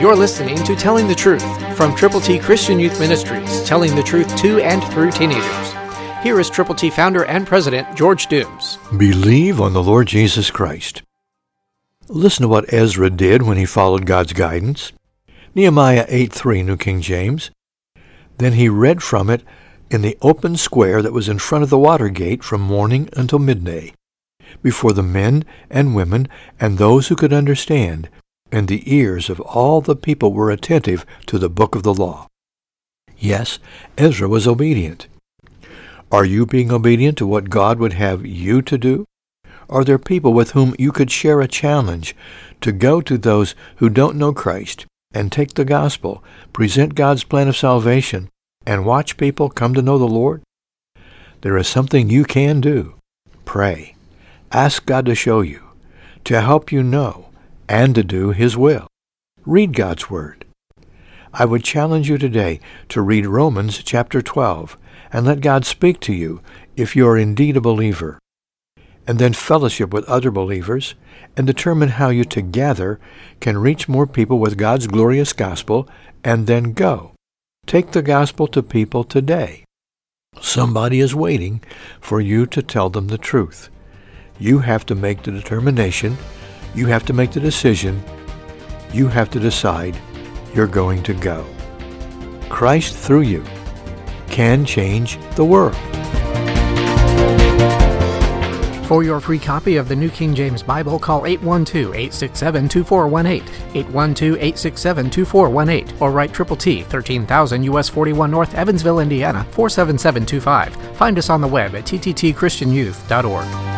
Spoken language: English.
You're listening to Telling the Truth from Triple T Christian Youth Ministries, telling the truth to and through teenagers. Here is Triple T founder and president George Dooms. Believe on the Lord Jesus Christ. Listen to what Ezra did when he followed God's guidance. Nehemiah 8:3 New King James. Then he read from it in the open square that was in front of the water gate from morning until midday, before the men and women and those who could understand, and the ears of all the people were attentive to the book of the law. Yes, Ezra was obedient. Are you being obedient to what God would have you to do? Are there people with whom you could share a challenge to go to those who don't know Christ and take the gospel, present God's plan of salvation, and watch people come to know the Lord? There is something you can do. Pray. Ask God to show you, to help you know, and to do His will. Read God's Word. I would challenge you today to read Romans chapter 12 and let God speak to you if you are indeed a believer. And then fellowship with other believers and determine how you together can reach more people with God's glorious gospel and then go. Take the gospel to people today. Somebody is waiting for you to tell them the truth. You have to make the determination. You have to make the decision. You have to decide you're going to go. Christ through you can change the world. For your free copy of the New King James Bible, call 812-867-2418, 812-867-2418, or write Triple T, 13000 US 41 North, Evansville, Indiana, 47725. Find us on the web at tttchristianyouth.org.